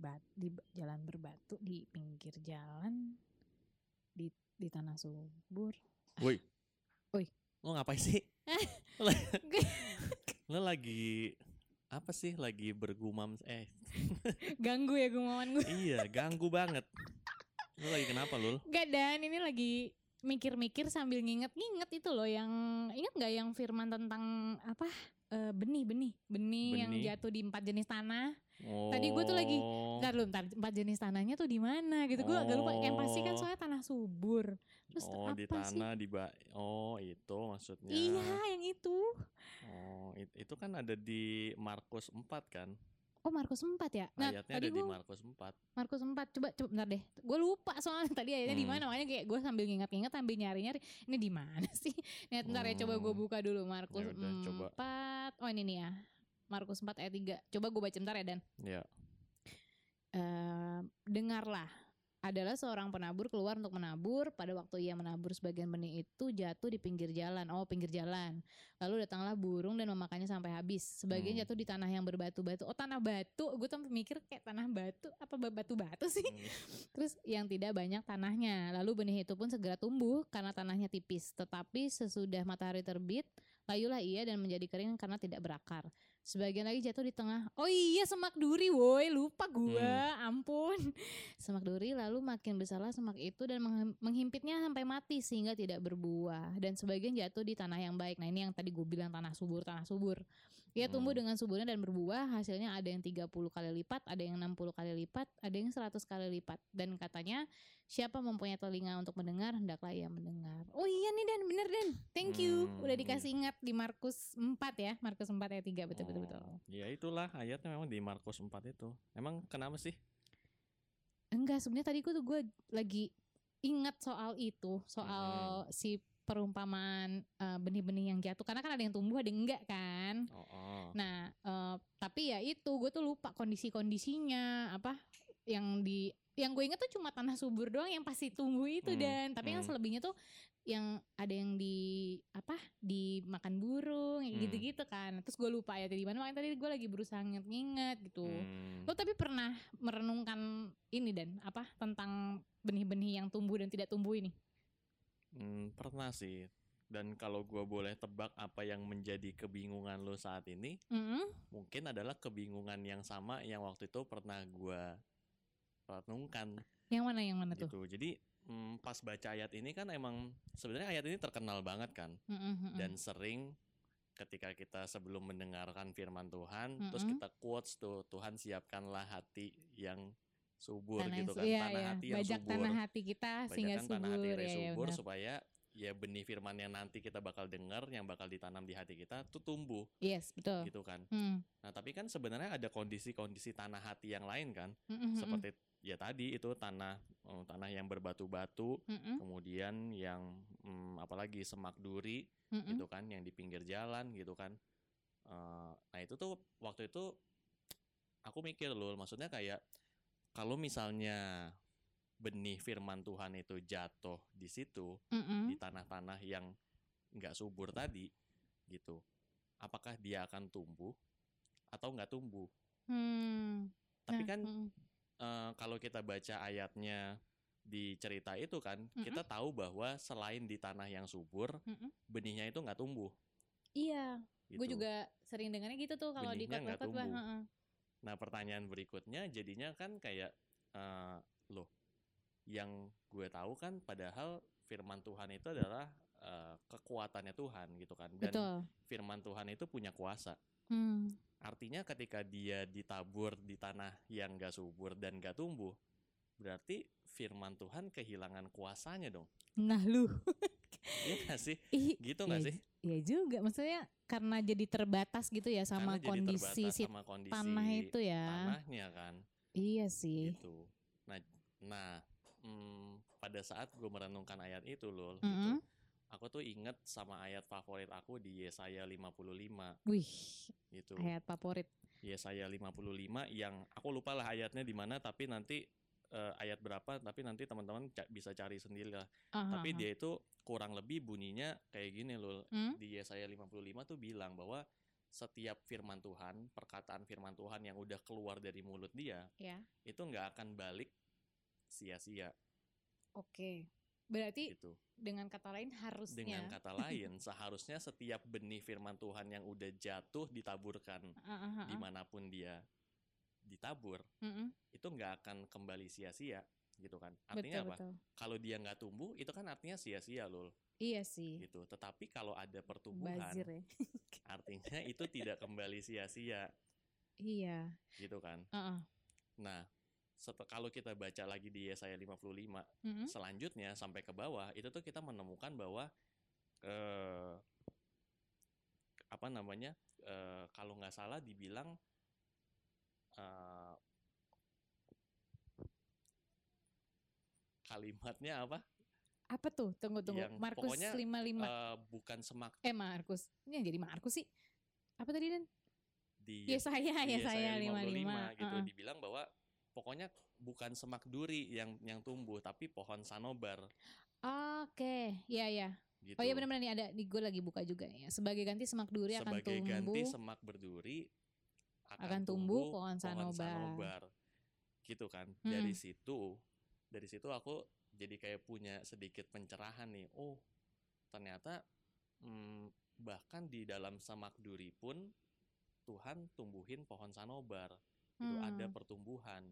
bat, di jalan berbatu di pinggir jalan di di tanah subur. Woi. Woi. Lo ngapain sih? lo, lo lagi apa sih? Lagi bergumam eh Ganggu ya gumawan gue. iya, ganggu banget. Lo lagi kenapa, Lul? Gak dan ini lagi mikir-mikir sambil nginget-nginget itu loh yang ingat nggak yang firman tentang apa Eh, benih benih benih yang jatuh di empat jenis tanah. Oh. Tadi gue tuh lagi, Ntar dulu, ntar empat jenis tanahnya tuh di mana gitu. Gue agak lupa. Yang pasti kan Oh. soalnya tanah subur. Terus Oh, apa di sih? tanah di ba Oh, itu maksudnya. Iya, yang itu. Oh, it- itu kan ada di Markus 4 kan? Oh Markus 4 ya? Nah Ayatnya tadi ada di gue Markus 4. Markus 4 coba coba bentar deh. Gue lupa soalnya tadi ayatnya di Hmm. mana makanya kayak gue sambil nginget-nginget sambil nyari-nyari ini di mana sih? Nih bentar ya coba gue Hmm. buka dulu Markus Ya udah, coba. 4. Oh ini nih ya. Markus 4 ayat 3. Coba gue baca bentar ya Dan. Ya. Eh, dengarlah adalah seorang penabur keluar untuk menabur pada waktu ia menabur sebagian benih itu jatuh di pinggir jalan oh pinggir jalan lalu datanglah burung dan memakannya sampai habis sebagian Hmm. jatuh di tanah yang berbatu-batu oh tanah batu gue tuh mikir kayak tanah batu apa batu-batu sih Hmm. Terus yang tidak banyak tanahnya. Lalu benih itu pun segera tumbuh karena tanahnya tipis. Tetapi sesudah matahari terbit, layulah ia dan menjadi kering karena tidak berakar. Sebagian lagi jatuh di tengah. Oh iya semak duri woi, lupa gua. Ampun. Semak duri lalu makin besarlah semak itu dan menghimpitnya sampai mati sehingga tidak berbuah. Dan sebagian jatuh di tanah yang baik. Nah ini yang tadi gue bilang tanah subur, tanah subur. Ia tumbuh Hmm. dengan suburnya dan berbuah. Hasilnya ada yang 30 kali lipat, ada yang 60 kali lipat, ada yang 100 kali lipat. Dan katanya siapa mempunyai telinga untuk mendengar hendaklah ia mendengar. Oh iya nih Dan, bener Dan. Thank you. Hmm, Udah dikasih ingat di Markus 4 ya. Markus 4 ayat 3 betul betul betul. Oh, Ya itulah ayatnya memang di Markus 4 itu. Emang kenapa sih? Enggak, sebenarnya tadi gue tuh gue lagi ingat soal itu, soal si perumpamaan eh, benih-benih yang jatuh karena kan ada yang tumbuh ada yang enggak kan. Oh, oh. Nah, eh, tapi ya itu gue tuh lupa kondisi-kondisinya apa yang di yang gue inget tuh cuma tanah subur doang yang pasti tumbuh itu Hmm, dan tapi yang hmm. selebihnya tuh yang ada yang di apa dimakan burung kayak Hmm. gitu-gitu kan. Terus gue lupa ya di mana makanya tadi gue lagi berusaha nginget-nginget gitu. Hmm. Lo tapi pernah merenungkan ini dan apa tentang benih-benih yang tumbuh dan tidak tumbuh ini? Hmm, pernah sih. Dan kalau gua boleh tebak apa yang menjadi kebingungan lo saat ini, Mm-mm. mungkin adalah kebingungan yang sama yang waktu itu pernah gua renungkan Yang mana yang mana tuh? gitu. Jadi mm, pas baca ayat ini kan emang sebenarnya ayat ini terkenal banget kan Mm-mm, mm-mm. dan sering ketika kita sebelum mendengarkan firman Tuhan terus Mm-mm. kita quotes tuh Tuhan siapkanlah hati yang subur Tanah gitu kan iya, tanah iya. hati yang Bajak subur tanah hati kita sehingga Bajakan subur tanah hati ya, ya, subur benar. supaya ya benih firman yang nanti kita bakal dengar yang bakal ditanam di hati kita tuh tumbuh Yes, betul. gitu kan. Hmm. Nah, tapi kan sebenarnya ada kondisi-kondisi tanah hati yang lain kan. Mm-mm, mm-mm. Seperti ya tadi itu tanah eh, tanah yang berbatu-batu, Mm-mm, kemudian yang mm, apalagi semak duri mm-mm. gitu kan yang di pinggir jalan gitu kan. Eh, nah, itu tuh waktu itu aku mikir loh, maksudnya kayak kalau misalnya benih firman Tuhan itu jatuh di situ Mm-mm. di tanah-tanah yang nggak subur tadi gitu apakah dia akan tumbuh atau nggak tumbuh Hmm. tapi Nah, kan mm-mm. eh, kalau kita baca ayatnya di cerita itu kan kita tahu bahwa selain di tanah yang subur Mm-mm. benihnya itu nggak tumbuh Iya, gitu. gue juga sering dengarnya gitu tuh kalau di Benihnya nah pertanyaan berikutnya jadinya kan kayak eh, loh yang gue tahu kan padahal firman Tuhan itu adalah eh, kekuatannya Tuhan gitu kan dan Betul. firman Tuhan itu punya kuasa Hmm. Artinya ketika dia ditabur di tanah yang gak subur dan gak tumbuh, berarti firman Tuhan kehilangan kuasanya dong. Nah lu, Iya gak sih? Ih, Gitu gak iya- sih? Iya juga, maksudnya karena jadi terbatas gitu ya sama Karena kondisi sama kondisi tanah itu ya. tanahnya kan, Iya sih. gitu. Nah, nah, hmm, pada saat gue merenungkan ayat itu loh, Mm-mm. gitu, aku tuh inget sama ayat favorit aku di Yesaya 55 Wih, gitu. ayat favorit. Yesaya 55 yang aku lupa lah ayatnya di mana tapi nanti eh, ayat berapa tapi nanti teman-teman ca- bisa cari sendiri lah. Aha, Tapi aha. dia itu kurang lebih bunyinya kayak gini loh. Hmm? Di Yesaya 55 tuh bilang bahwa setiap firman Tuhan, perkataan firman Tuhan yang udah keluar dari mulut dia, Ya. itu nggak akan balik sia-sia Oke. Berarti gitu. dengan kata lain harusnya. Dengan kata lain, seharusnya setiap benih firman Tuhan yang udah jatuh ditaburkan Ah, ah, ah, ah. di mana pun dia ditabur, Mm-mm. itu nggak akan kembali sia-sia gitu kan. Artinya betul, apa? betul. Kalau dia nggak tumbuh, itu kan artinya sia-sia loh Iya sih. gitu. Tetapi kalau ada pertumbuhan, Bazir ya. artinya itu tidak kembali sia-sia iya. gitu kan. Ah. Nah, kalau kita baca lagi di Yesaya 55 Mm-mm. selanjutnya sampai ke bawah, itu tuh kita menemukan bahwa eh apa namanya? eh, kalau nggak salah dibilang eh, kalimatnya apa? Apa tuh? Tunggu tunggu. Yang Markus pokoknya, 55. Eh, bukan semak eh Markus. Ini yang jadi Markus sih. Apa tadi Dan? di Yesaya, di Yesaya 55. gitu Ah, ah. dibilang bahwa pokoknya bukan semak duri yang yang tumbuh tapi pohon sanobar Oke, ya ya. gitu. Oh iya benar-benar nih ada di gue lagi buka juga ya. Sebagai ganti semak duri akan Sebagai tumbuh. ganti semak berduri Akan tumbuh pohon sanobar. Gitu kan. Mm-mm. Dari situ dari situ aku jadi kayak punya sedikit pencerahan nih. Oh, ternyata mm, bahkan di dalam semak duri pun Tuhan tumbuhin pohon sanobar. Itu ada Hmm. pertumbuhan.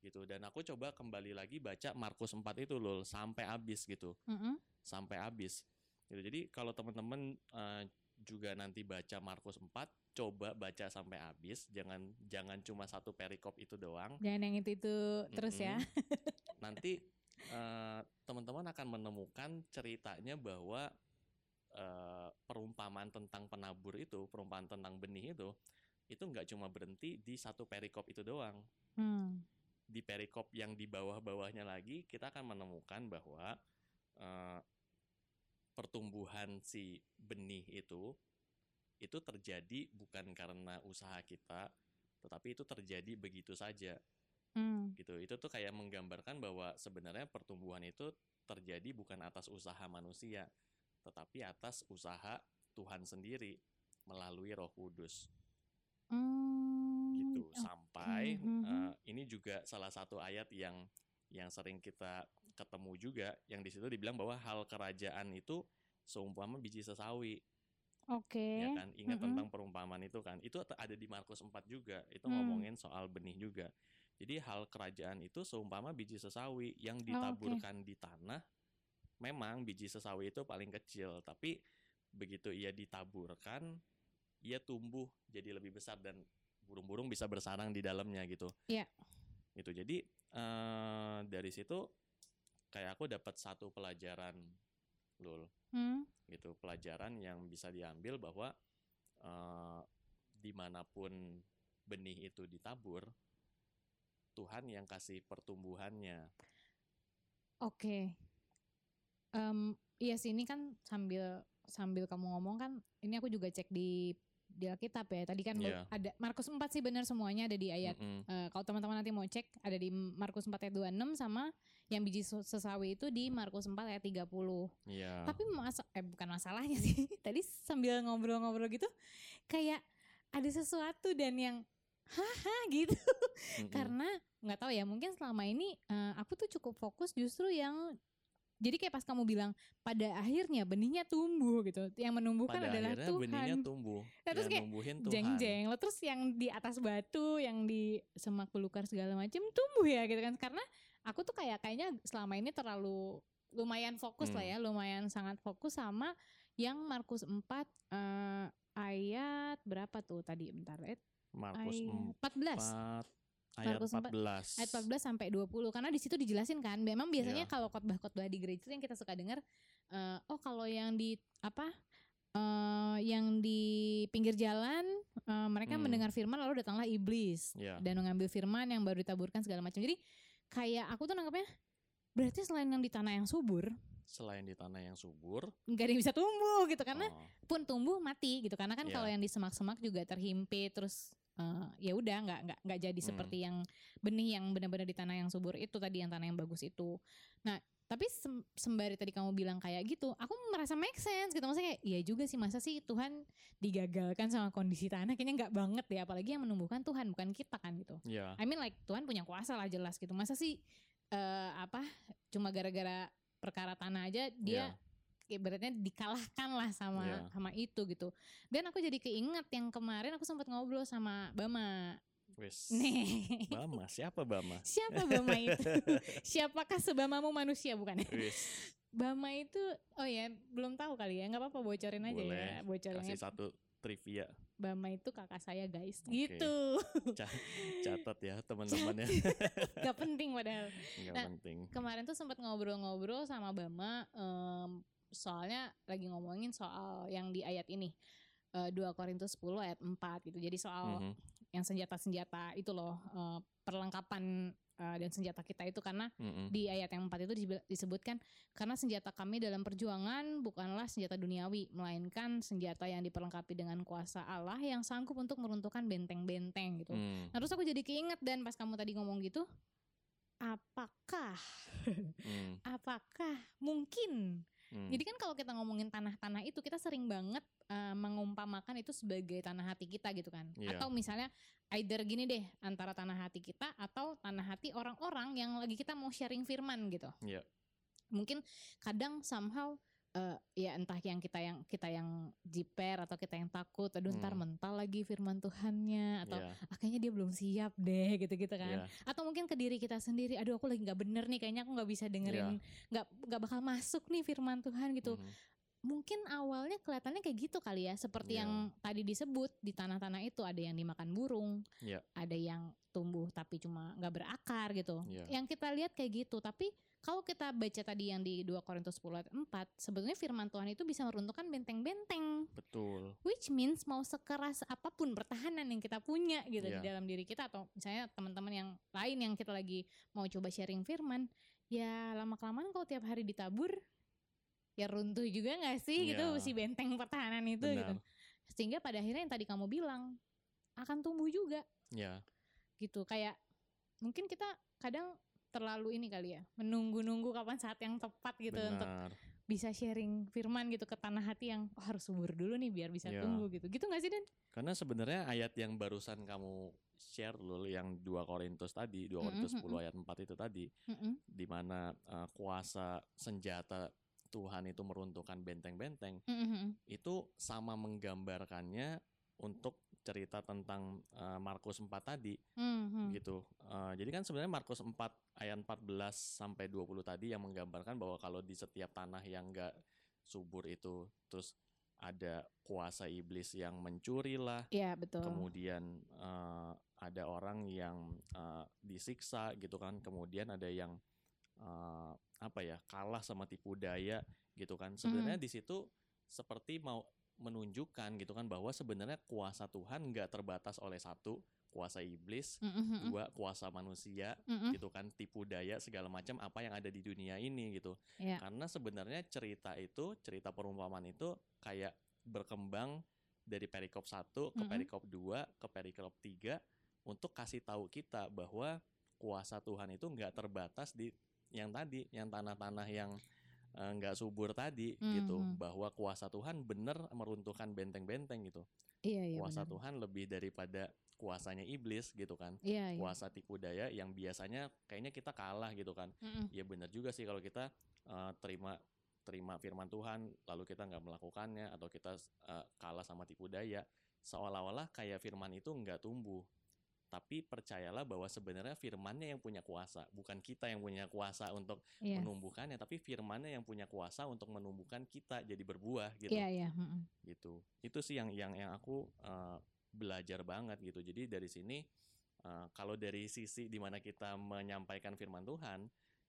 Gitu. Dan aku coba kembali lagi baca Markus 4 itu loh sampai habis gitu. Mm-mm. sampai habis. Gitu. Jadi kalau teman-teman eh, juga nanti baca Markus 4, coba baca sampai habis, jangan jangan cuma satu perikop itu doang. Jangan yang itu itu terus ya. Mm-mm. Nanti eh, teman-teman akan menemukan ceritanya bahwa eh, perumpamaan tentang penabur itu, perumpamaan tentang benih itu, itu nggak cuma berhenti di satu perikop itu doang Hmm. di perikop yang di bawah-bawahnya lagi kita akan menemukan bahwa eh, pertumbuhan si benih itu itu terjadi bukan karena usaha kita tetapi itu terjadi begitu saja Hmm. gitu itu tuh kayak menggambarkan bahwa sebenarnya pertumbuhan itu terjadi bukan atas usaha manusia tetapi atas usaha Tuhan sendiri melalui Roh Kudus Hmm. gitu sampai mhm. eh, ini juga salah satu ayat yang yang sering kita ketemu juga yang di situ dibilang bahwa hal kerajaan itu seumpama biji sesawi Oke. ya kan ingat Mhm. tentang perumpamaan itu kan itu ada di Markus 4 juga itu Hmm. ngomongin soal benih juga jadi hal kerajaan itu seumpama biji sesawi yang Oh, oke. ditaburkan di tanah memang biji sesawi itu paling kecil tapi begitu ia ditaburkan ia tumbuh jadi lebih besar dan burung-burung bisa bersarang di dalamnya gitu Iya. gitu jadi eh, dari situ kayak aku dapat satu pelajaran lul Hmm. gitu pelajaran yang bisa diambil bahwa eh, di mana pun benih itu ditabur Tuhan yang kasih pertumbuhannya Oke. Em, iya sih ini kan sambil sambil kamu ngomong kan ini aku juga cek di di Alkitab ya. Tadi kan Iya. ada Markus 4 sih benar semuanya ada di ayat. Mm-mm. Eh, kalau teman-teman nanti mau cek ada di Markus 4 ayat 26 sama yang biji sesawi itu di Markus 4 ayat 30. Iya Tapi masa eh bukan masalahnya sih. Tadi sambil ngobrol-ngobrol gitu kayak ada sesuatu dan yang haha gitu. Mm-mm. Karena nggak tahu ya, mungkin selama ini eh, aku tuh cukup fokus justru yang jadi kayak pas kamu bilang pada akhirnya benihnya tumbuh gitu. Yang menumbuhkan pada adalah akhirnya benihnya Tuhan. tumbuh Nah, terus kayak Tuhan Jeng-jeng. Lo terus yang di atas batu, yang di semak belukar segala macam tumbuh ya gitu kan. Karena aku tuh kayak kayaknya selama ini terlalu lumayan fokus lah Hmm. ya, lumayan sangat fokus sama yang Markus 4 eh, ayat berapa tuh tadi bentar ayat Markus ayat 4 14 ayat Markus 4 14 ayat 14 sampai 20 karena di situ dijelasin kan. Memang biasanya Iya. kalau khotbah-khotbah di gereja itu yang kita suka dengar eh, oh kalau yang di apa eh, yang di pinggir jalan eh, mereka Hmm. mendengar firman lalu datanglah iblis ya dan mengambil firman yang baru ditaburkan segala macam. Jadi kayak aku tuh nangkapnya berarti selain yang di tanah yang subur selain di tanah yang subur nggak ada yang bisa tumbuh gitu. Karena oh, pun tumbuh mati gitu. Karena kan Iya. kalau yang di semak-semak juga terhimpit terus eh, ya udah nggak nggak nggak jadi Hmm. seperti yang benih yang benar-benar di tanah yang subur itu tadi yang tanah yang bagus itu. Nah tapi sem- sembari tadi kamu bilang kayak gitu aku merasa make sense gitu. Maksudnya kayak iya juga sih masa sih Tuhan digagalkan sama kondisi tanah? Kayaknya nggak banget deh apalagi yang menumbuhkan Tuhan bukan kita kan gitu. Ya I mean like Tuhan punya kuasa lah jelas gitu. Masa sih eh apa cuma gara-gara perkara tanah aja dia ya ibaratnya dikalahkan lah sama Iya. sama itu gitu. Dan aku jadi keinget yang kemarin aku sempat ngobrol sama Bama. Wis nih. Bama? Siapa Bama? Siapa Bama itu? Siapakah sebamamu manusia? Bukan. Wis Bama itu oh ya belum tahu kali ya. Nggak apa-apa bocorin aja Boleh. ya bocorinnya. Kasih satu trivia. Bama itu kakak saya guys. Oke. gitu. Ca- catat ya teman-teman ya gak penting padahal. Nggak Nah, penting. kemarin tuh sempat ngobrol-ngobrol sama Bama em, soalnya lagi ngomongin soal yang di ayat ini Eh, 2 Korintus 10 ayat 4 gitu. Jadi soal Mhm, yang senjata-senjata itu loh eh, perlengkapan eh, dan senjata kita itu. Karena mhm. di ayat yang 4 itu disebut- disebutkan karena senjata kami dalam perjuangan bukanlah senjata duniawi melainkan senjata yang diperlengkapi dengan kuasa Allah yang sanggup untuk meruntuhkan benteng-benteng gitu. Hmm, Nah, terus aku jadi keinget dan pas kamu tadi ngomong gitu apakah hmm, apakah mungkin hmm. jadi kan kalau kita ngomongin tanah-tanah itu kita sering banget eh, mengumpamakan itu sebagai tanah hati kita gitu kan. Iya. Atau misalnya either gini deh antara tanah hati kita atau tanah hati orang-orang yang lagi kita mau sharing firman gitu. Iya. Mungkin kadang somehow eh, ya entah yang kita yang kita jiper atau kita yang takut aduh ntar Hmm. mental lagi firman Tuhannya atau Iya, ah, kayaknya dia belum siap deh gitu-gitu kan iya. atau mungkin ke diri kita sendiri aduh aku lagi nggak bener nih kayaknya aku nggak bisa dengerin nggak nggak bakal masuk nih firman Tuhan gitu Mhm. Mungkin awalnya kelihatannya kayak gitu kali ya seperti Iya. yang tadi disebut di tanah-tanah itu ada yang dimakan burung Iya. ada yang tumbuh tapi cuma nggak berakar gitu Iya. yang kita lihat kayak gitu tapi kalau kita baca tadi yang di 2 Korintus 10 ayat 4 sebetulnya firman Tuhan itu bisa meruntuhkan benteng-benteng betul which means mau sekeras apa pun pertahanan yang kita punya gitu di Iya. dalam diri kita atau misalnya teman-teman yang lain yang kita lagi mau coba sharing firman ya lama kelamaan kalau tiap hari ditabur ya runtuh juga nggak sih gitu Iya. si benteng pertahanan itu gitu benar sehingga pada akhirnya yang tadi kamu bilang akan tumbuh juga ya gitu kayak mungkin kita kadang terlalu ini kali ya menunggu-nunggu kapan saat yang tepat gitu untuk benar bisa sharing firman gitu ke tanah hati yang oh, harus subur dulu nih biar bisa Iya. tumbuh gitu gitu nggak sih Dan? Karena sebenarnya ayat yang barusan kamu share loh yang 2 Korintus tadi, 2 Mm-mm, Korintus 10 mm-mm. ayat 4 itu tadi, Mm-mm. di mana eh, kuasa senjata Tuhan itu meruntuhkan benteng-benteng, Mm-mm. itu sama menggambarkannya untuk cerita tentang eh, Markus 4 tadi Mhm. gitu. Eh, jadi kan sebenarnya Markus 4 ayat 14 sampai 20 tadi yang menggambarkan bahwa kalau di setiap tanah yang enggak subur itu terus ada kuasa iblis yang mencuri lah Iya betul. kemudian eh, ada orang yang eh, disiksa gitu kan kemudian ada yang eh, apa ya kalah sama tipu daya gitu kan sebenarnya di situ seperti mau menunjukkan gitu kan bahwa sebenarnya kuasa Tuhan nggak terbatas oleh satu kuasa iblis Mhm. dua kuasa manusia Mhm. gitu kan tipu daya segala macam apa yang ada di dunia ini gitu Iya. karena sebenarnya cerita itu cerita perumpamaan itu kayak berkembang dari perikop 1 ke Mm-mm. perikop 2 ke perikop 3 untuk kasih tahu kita bahwa kuasa Tuhan itu nggak terbatas di yang tadi yang tanah-tanah yang eh, nggak subur tadi gitu Mhm. bahwa kuasa Tuhan bener meruntuhkan benteng-benteng gitu Iya iya. kuasa benar. Tuhan lebih daripada kuasanya iblis gitu kan Iya iya. kuasa tipu daya yang biasanya kayaknya kita kalah gitu kan Mhm. ya benar juga sih kalau kita eh, terima terima firman Tuhan lalu kita nggak melakukannya atau kita eh, kalah sama tipu daya seolah-olah kayak firman itu nggak tumbuh tapi percayalah bahwa sebenarnya firmannya yang punya kuasa bukan kita yang punya kuasa untuk Iya. menumbuhkannya tapi firmannya yang punya kuasa untuk menumbuhkan kita jadi berbuah gitu Iya iya. Mhm. gitu itu sih yang yang yang aku eh, belajar banget gitu jadi dari sini eh, kalau dari sisi di mana kita menyampaikan firman Tuhan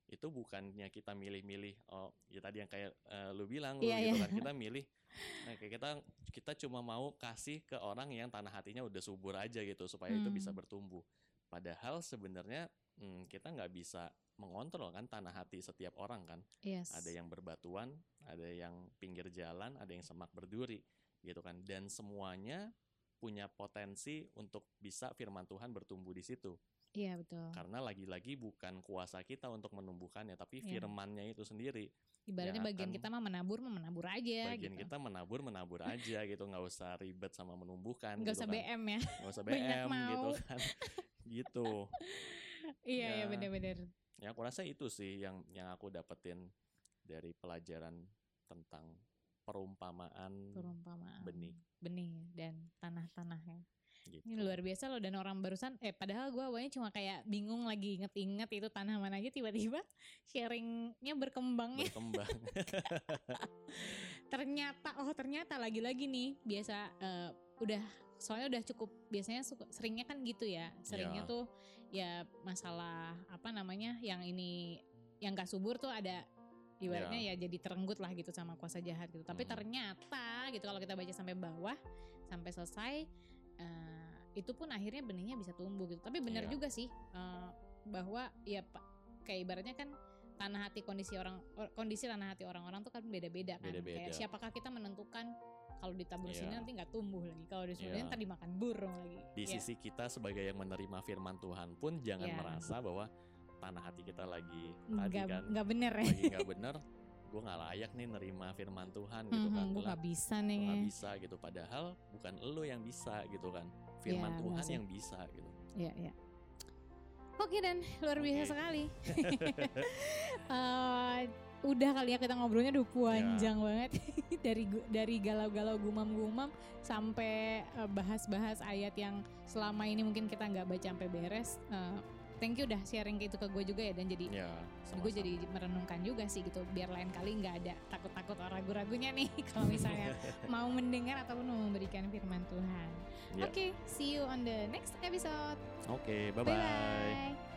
itu bukannya kita milih-milih oh ya tadi yang kayak eh, lu bilang lu Iya, gitu iya. kan kita milih eh, kayak kita kita cuma mau kasih ke orang yang tanah hatinya udah subur aja gitu supaya itu bisa Hmm. bertumbuh padahal sebenarnya hmm, kita nggak bisa mengontrol kan tanah hati setiap orang kan Yes. ada yang berbatuan, ada yang pinggir jalan, ada yang semak berduri, gitu kan. Dan semuanya punya potensi untuk bisa firman Tuhan bertumbuh di situ. Iya betul. Karena lagi-lagi bukan kuasa kita untuk menumbuhkannya, tapi Iya. firmannya itu sendiri. Ibaratnya bagian kita mah menabur mah menabur aja Bagian gitu. kita menabur menabur aja gitu, nggak usah ribet sama menumbuhkan. Nggak gitu usah kan. BM ya. Nggak usah banyak BM gitu kan. gitu. iya Ya. ya bener-bener. Ya aku rasa itu sih yang yang aku dapetin dari pelajaran tentang perumpamaan Perumpamaan. benih. Benih dan tanah-tanah ya. Ini luar biasa loh dan orang barusan eh padahal gue awalnya cuma kayak bingung lagi inget-inget itu tanah mana aja tiba-tiba sharingnya berkembang berkembang. ternyata oh ternyata lagi-lagi nih biasa eh, udah soalnya udah cukup biasanya suka- seringnya kan gitu ya seringnya Ya. tuh ya masalah apa namanya yang ini yang gak subur tuh ada ibaratnya ya, jadi terenggut lah gitu sama kuasa jahat gitu tapi Hmm. ternyata gitu kalau kita baca sampai bawah sampai selesai eh, itu pun akhirnya benihnya bisa tumbuh gitu tapi benar Iya. juga sih eh, bahwa ya pak kayak ibaratnya kan tanah hati kondisi orang or- kondisi tanah hati orang-orang tuh kan beda-beda kan Beda-beda. kayak siapakah kita menentukan kalau ditabur sini Iya. nanti nggak tumbuh lagi kalau di sini Iya. nanti dimakan burung lagi Di Ya. sisi kita sebagai yang menerima firman Tuhan pun jangan Ya. merasa bahwa tanah hati kita lagi tadi nggak kan nggak bener ya lagi nggak bener. Gue nggak layak nih nerima firman Tuhan gitu kan. Mhm, gue nggak bisa nih nggak bisa gitu. Padahal bukan lo yang bisa gitu kan. Firman Iya, Tuhan yang bisa gitu. Iya, iya. Oke dan luar biasa Oke. sekali. Eh, udah kali ya kita ngobrolnya udah panjang banget dari dari galau-galau gumam-gumam sampai eh, bahas-bahas ayat yang selama ini mungkin kita nggak baca sampai beres. Eh, thank you udah sharing gitu ke gue juga ya dan jadi Ya, gue jadi merenungkan juga sih gitu biar lain kali nggak ada takut-takut orang ragu-ragunya nih kalau misalnya mau mendengar ataupun mau memberikan firman Tuhan. Ya. Oke, see you on the next episode. Oke, Bye bye-bye. bye.